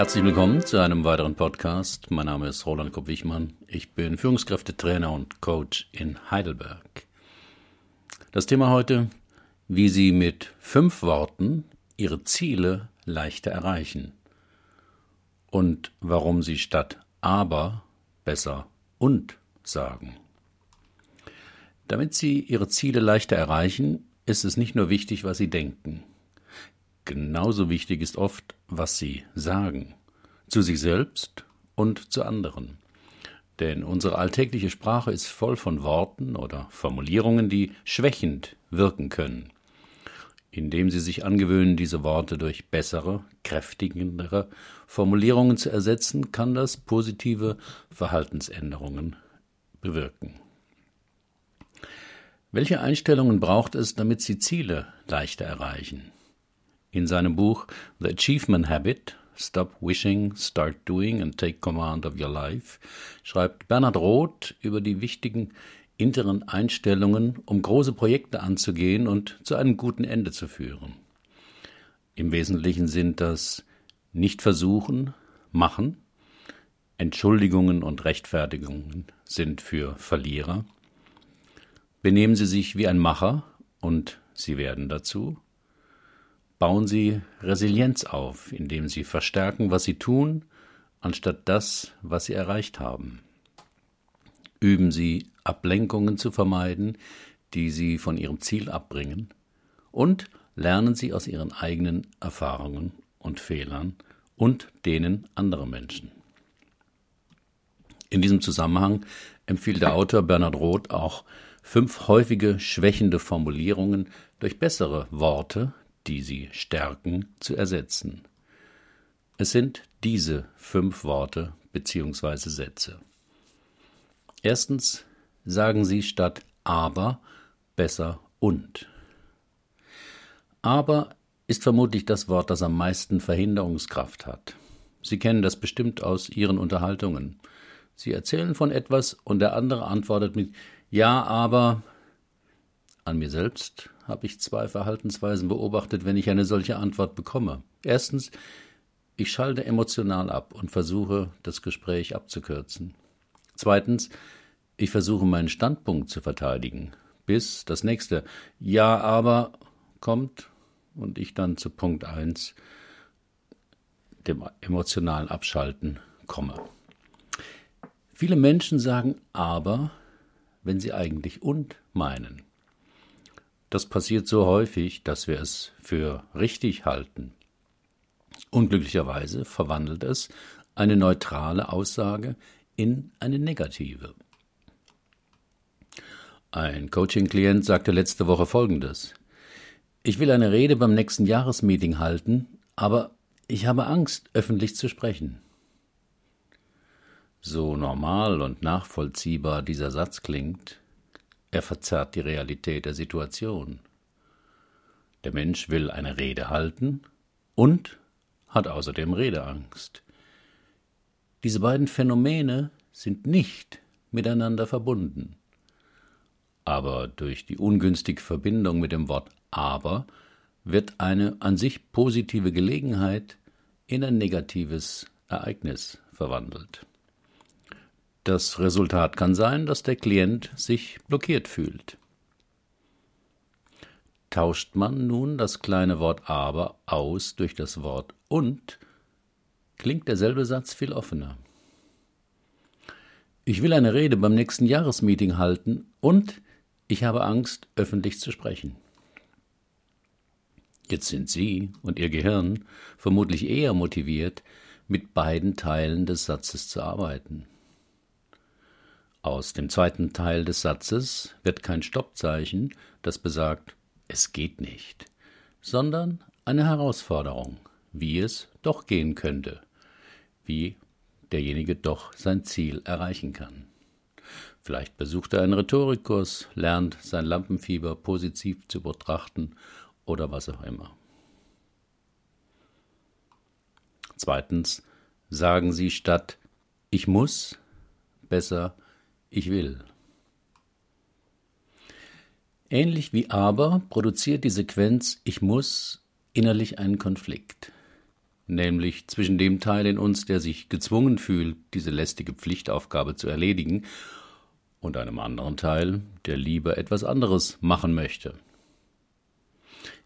Herzlich willkommen zu einem weiteren Podcast. Mein Name ist Roland Kopp-Wichmann. Ich bin Führungskräftetrainer und Coach in Heidelberg. Das Thema heute, wie Sie mit fünf Worten Ihre Ziele leichter erreichen und warum Sie statt aber besser und sagen. Damit Sie Ihre Ziele leichter erreichen, ist es nicht nur wichtig, was Sie denken. Genauso wichtig ist oft, was Sie sagen. Zu sich selbst und zu anderen. Denn unsere alltägliche Sprache ist voll von Worten oder Formulierungen, die schwächend wirken können. Indem Sie sich angewöhnen, diese Worte durch bessere, kräftigendere Formulierungen zu ersetzen, kann das positive Verhaltensänderungen bewirken. Welche Einstellungen braucht es, damit Sie Ziele leichter erreichen? In seinem Buch The Achievement Habit Stop Wishing, Start Doing and Take Command of Your Life schreibt Bernhard Roth über die wichtigen inneren Einstellungen, um große Projekte anzugehen und zu einem guten Ende zu führen. Im Wesentlichen sind das nicht versuchen, machen, Entschuldigungen und Rechtfertigungen sind für Verlierer, Benehmen Sie sich wie ein Macher und Sie werden dazu. Bauen Sie Resilienz auf, indem Sie verstärken, was Sie tun, anstatt das, was Sie erreicht haben. Üben Sie Ablenkungen zu vermeiden, die Sie von Ihrem Ziel abbringen, und lernen Sie aus Ihren eigenen Erfahrungen und Fehlern und denen anderer Menschen. In diesem Zusammenhang empfiehlt der Autor Bernhard Roth auch fünf häufige schwächende Formulierungen durch bessere Worte, die sie stärken, zu ersetzen. Es sind diese fünf Worte bzw. Sätze. Erstens sagen Sie statt aber besser und. Aber ist vermutlich das Wort, das am meisten Verhinderungskraft hat. Sie kennen das bestimmt aus Ihren Unterhaltungen. Sie erzählen von etwas und der andere antwortet mit ja, aber an mir selbst habe ich zwei Verhaltensweisen beobachtet, wenn ich eine solche Antwort bekomme. Erstens, ich schalte emotional ab und versuche, das Gespräch abzukürzen. Zweitens, ich versuche meinen Standpunkt zu verteidigen, bis das nächste Ja, aber kommt und ich dann zu Punkt 1, dem emotionalen Abschalten, komme. Viele Menschen sagen aber, wenn sie eigentlich und meinen. Das passiert so häufig, dass wir es für richtig halten. Unglücklicherweise verwandelt es eine neutrale Aussage in eine negative. Ein Coaching-Klient sagte letzte Woche Folgendes. Ich will eine Rede beim nächsten Jahresmeeting halten, aber ich habe Angst, öffentlich zu sprechen. So normal und nachvollziehbar dieser Satz klingt, er verzerrt die Realität der Situation. Der Mensch will eine Rede halten und hat außerdem Redeangst. Diese beiden Phänomene sind nicht miteinander verbunden. Aber durch die ungünstige Verbindung mit dem Wort aber wird eine an sich positive Gelegenheit in ein negatives Ereignis verwandelt. Das Resultat kann sein, dass der Klient sich blockiert fühlt. Tauscht man nun das kleine Wort aber aus durch das Wort und, klingt derselbe Satz viel offener. Ich will eine Rede beim nächsten Jahresmeeting halten und ich habe Angst, öffentlich zu sprechen. Jetzt sind Sie und Ihr Gehirn vermutlich eher motiviert, mit beiden Teilen des Satzes zu arbeiten. Aus dem zweiten Teil des Satzes wird kein Stoppzeichen, das besagt, es geht nicht, sondern eine Herausforderung, wie es doch gehen könnte, wie derjenige doch sein Ziel erreichen kann. Vielleicht besucht er einen Rhetorikkurs, lernt sein Lampenfieber positiv zu betrachten oder was auch immer. Zweitens sagen Sie statt ich muss besser ich will. Ähnlich wie aber produziert die Sequenz ich muss innerlich einen Konflikt. nämlich zwischen dem Teil in uns, der sich gezwungen fühlt, diese lästige Pflichtaufgabe zu erledigen, und einem anderen Teil, der lieber etwas anderes machen möchte.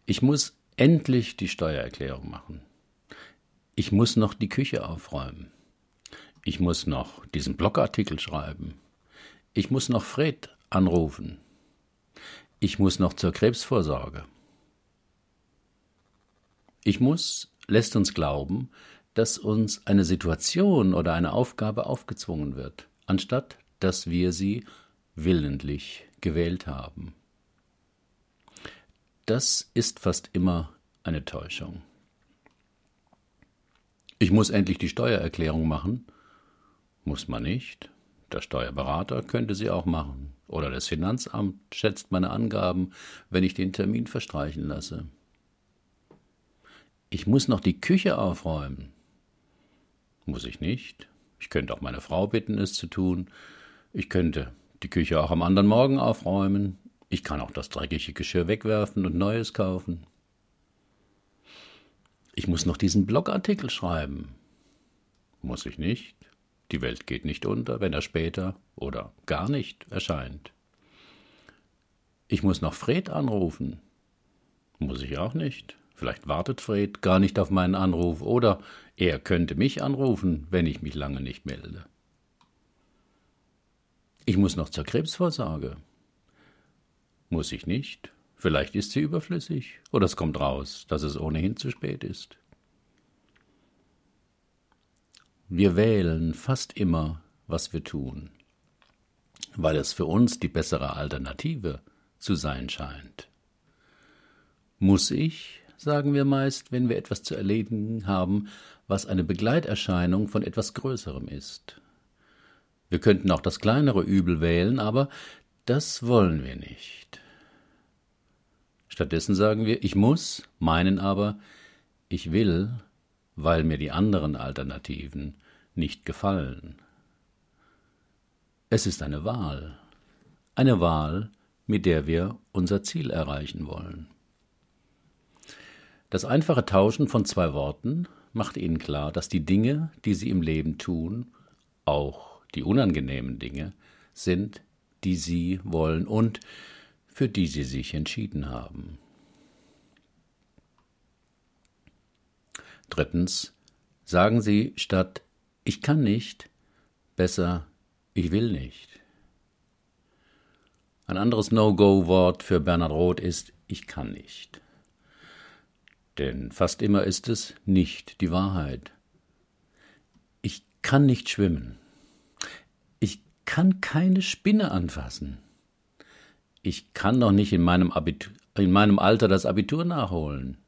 Ich muss endlich die Steuererklärung machen. Ich muss noch die Küche aufräumen. Ich muss noch diesen Blogartikel schreiben. Ich muss noch Fred anrufen. Ich muss noch zur Krebsvorsorge. Ich muss lässt uns glauben, dass uns eine Situation oder eine Aufgabe aufgezwungen wird, anstatt dass wir sie willentlich gewählt haben. Das ist fast immer eine Täuschung. Ich muss endlich die Steuererklärung machen. Muss man nicht. Der Steuerberater könnte sie auch machen. Oder das Finanzamt schätzt meine Angaben, wenn ich den Termin verstreichen lasse. Ich muss noch die Küche aufräumen. Muss ich nicht. Ich könnte auch meine Frau bitten, es zu tun. Ich könnte die Küche auch am anderen Morgen aufräumen. Ich kann auch das dreckige Geschirr wegwerfen und neues kaufen. Ich muss noch diesen Blogartikel schreiben. Muss ich nicht. Die Welt geht nicht unter, wenn er später oder gar nicht erscheint. Ich muss noch Fred anrufen. Muss ich auch nicht. Vielleicht wartet Fred gar nicht auf meinen Anruf oder er könnte mich anrufen, wenn ich mich lange nicht melde. Ich muss noch zur Krebsvorsorge. Muss ich nicht. Vielleicht ist sie überflüssig oder es kommt raus, dass es ohnehin zu spät ist. Wir wählen fast immer, was wir tun, weil es für uns die bessere Alternative zu sein scheint. Muss ich sagen wir meist, wenn wir etwas zu erledigen haben, was eine Begleiterscheinung von etwas Größerem ist. Wir könnten auch das kleinere Übel wählen, aber das wollen wir nicht. Stattdessen sagen wir, ich muss, meinen aber, ich will, weil mir die anderen Alternativen nicht gefallen. Es ist eine Wahl, eine Wahl, mit der wir unser Ziel erreichen wollen. Das einfache Tauschen von zwei Worten macht ihnen klar, dass die Dinge, die sie im Leben tun, auch die unangenehmen Dinge, sind, die sie wollen und für die sie sich entschieden haben. Drittens sagen sie statt ich kann nicht besser ich will nicht. Ein anderes No-Go-Wort für Bernhard Roth ist ich kann nicht denn fast immer ist es nicht die Wahrheit. Ich kann nicht schwimmen. Ich kann keine Spinne anfassen. Ich kann doch nicht in meinem, Abitur, in meinem Alter das Abitur nachholen.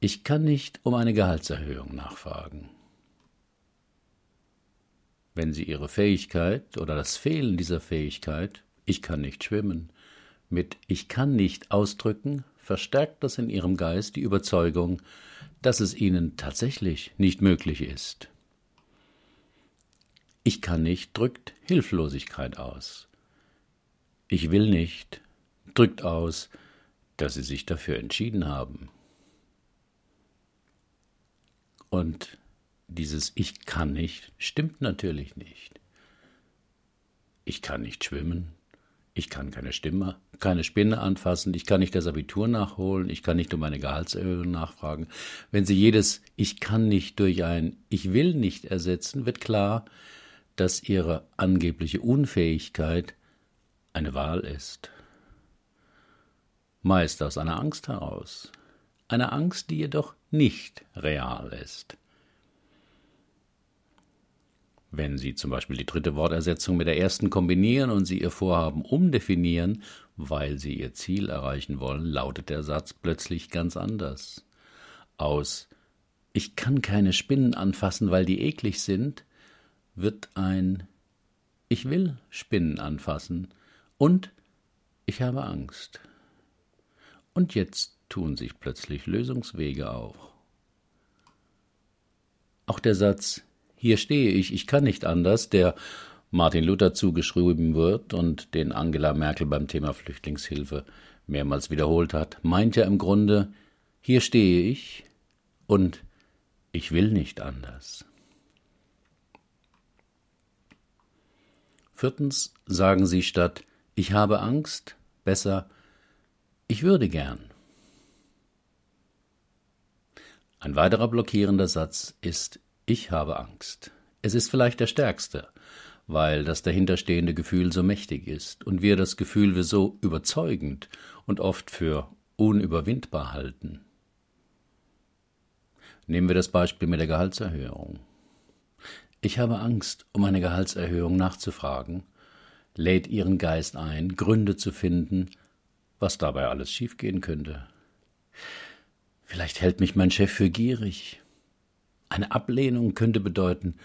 Ich kann nicht um eine Gehaltserhöhung nachfragen. Wenn Sie Ihre Fähigkeit oder das Fehlen dieser Fähigkeit, ich kann nicht schwimmen, mit ich kann nicht ausdrücken, verstärkt das in ihrem Geist die Überzeugung, dass es ihnen tatsächlich nicht möglich ist. Ich kann nicht drückt Hilflosigkeit aus. Ich will nicht drückt aus, dass sie sich dafür entschieden haben. Und dieses Ich kann nicht stimmt natürlich nicht. Ich kann nicht schwimmen, ich kann keine Stimme, keine Spinne anfassen, ich kann nicht das Abitur nachholen, ich kann nicht um eine Gehaltserhöhung nachfragen. Wenn Sie jedes Ich kann nicht durch ein Ich will nicht ersetzen, wird klar, dass Ihre angebliche Unfähigkeit eine Wahl ist. Meist aus einer Angst heraus. Eine Angst, die jedoch nicht real ist. Wenn Sie zum Beispiel die dritte Wortersetzung mit der ersten kombinieren und Sie Ihr Vorhaben umdefinieren, weil Sie Ihr Ziel erreichen wollen, lautet der Satz plötzlich ganz anders. Aus Ich kann keine Spinnen anfassen, weil die eklig sind, wird ein Ich will Spinnen anfassen und ich habe Angst. Und jetzt tun sich plötzlich Lösungswege auf. Auch der Satz hier stehe ich, ich kann nicht anders, der Martin Luther zugeschrieben wird und den Angela Merkel beim Thema Flüchtlingshilfe mehrmals wiederholt hat, meint ja im Grunde, hier stehe ich und Ich will nicht anders. Viertens sagen Sie statt Ich habe Angst besser Ich würde gern. Ein weiterer blockierender Satz ist Ich habe Angst. Es ist vielleicht der stärkste, weil das dahinterstehende Gefühl so mächtig ist und wir das Gefühl wir so überzeugend und oft für unüberwindbar halten. Nehmen wir das Beispiel mit der Gehaltserhöhung. Ich habe Angst, um eine Gehaltserhöhung nachzufragen, lädt Ihren Geist ein, Gründe zu finden, was dabei alles schiefgehen könnte. Vielleicht hält mich mein Chef für gierig. Eine Ablehnung könnte bedeuten,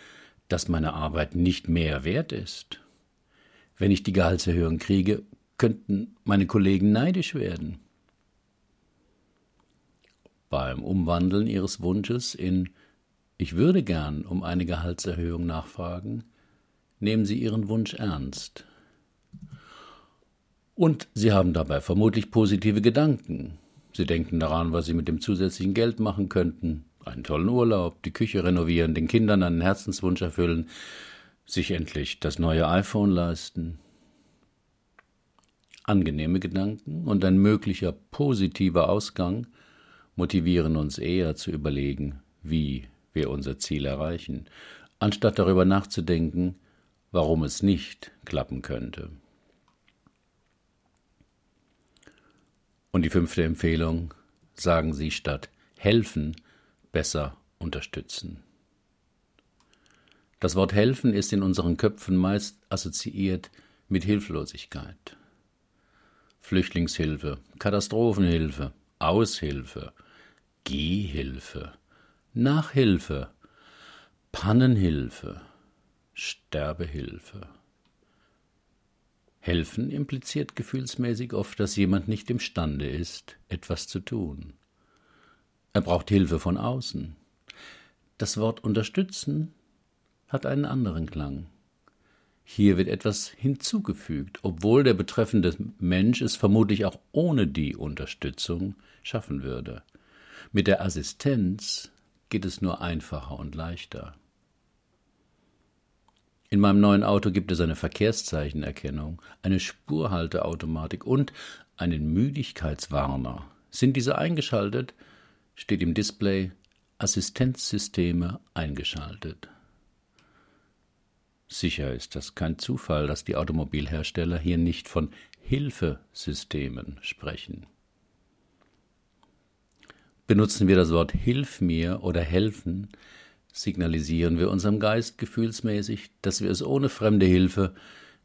dass meine Arbeit nicht mehr wert ist. Wenn ich die Gehaltserhöhung kriege, könnten meine Kollegen neidisch werden. Beim Umwandeln ihres Wunsches in Ich würde gern um eine Gehaltserhöhung nachfragen, nehmen Sie Ihren Wunsch ernst. Und Sie haben dabei vermutlich positive Gedanken. Sie denken daran, was Sie mit dem zusätzlichen Geld machen könnten, einen tollen Urlaub, die Küche renovieren, den Kindern einen Herzenswunsch erfüllen, sich endlich das neue iPhone leisten. Angenehme Gedanken und ein möglicher positiver Ausgang motivieren uns eher zu überlegen, wie wir unser Ziel erreichen, anstatt darüber nachzudenken, warum es nicht klappen könnte. Und die fünfte Empfehlung, sagen Sie statt helfen, besser unterstützen. Das Wort helfen ist in unseren Köpfen meist assoziiert mit Hilflosigkeit. Flüchtlingshilfe, Katastrophenhilfe, Aushilfe, Gehhilfe, Nachhilfe, Pannenhilfe, Sterbehilfe. Helfen impliziert gefühlsmäßig oft, dass jemand nicht imstande ist, etwas zu tun. Er braucht Hilfe von außen. Das Wort unterstützen hat einen anderen Klang. Hier wird etwas hinzugefügt, obwohl der betreffende Mensch es vermutlich auch ohne die Unterstützung schaffen würde. Mit der Assistenz geht es nur einfacher und leichter. In meinem neuen Auto gibt es eine Verkehrszeichenerkennung, eine Spurhalteautomatik und einen Müdigkeitswarner. Sind diese eingeschaltet, steht im Display Assistenzsysteme eingeschaltet. Sicher ist das kein Zufall, dass die Automobilhersteller hier nicht von Hilfesystemen sprechen. Benutzen wir das Wort Hilf mir oder helfen, signalisieren wir unserem Geist gefühlsmäßig, dass wir es ohne fremde Hilfe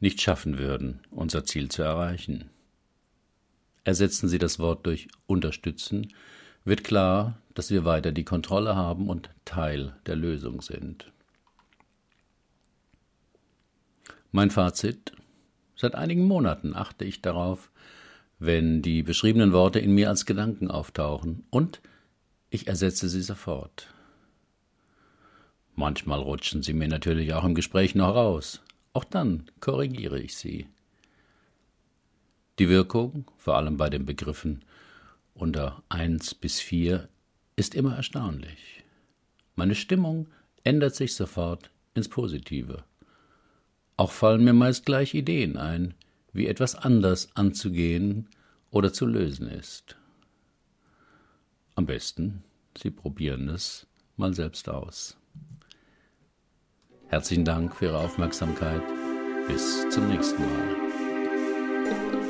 nicht schaffen würden, unser Ziel zu erreichen. Ersetzen Sie das Wort durch unterstützen, wird klar, dass wir weiter die Kontrolle haben und Teil der Lösung sind. Mein Fazit Seit einigen Monaten achte ich darauf, wenn die beschriebenen Worte in mir als Gedanken auftauchen, und ich ersetze sie sofort. Manchmal rutschen sie mir natürlich auch im Gespräch noch raus. Auch dann korrigiere ich sie. Die Wirkung, vor allem bei den Begriffen unter eins bis vier ist immer erstaunlich. Meine Stimmung ändert sich sofort ins Positive. Auch fallen mir meist gleich Ideen ein, wie etwas anders anzugehen oder zu lösen ist. Am besten, Sie probieren es mal selbst aus. Herzlichen Dank für Ihre Aufmerksamkeit. Bis zum nächsten Mal.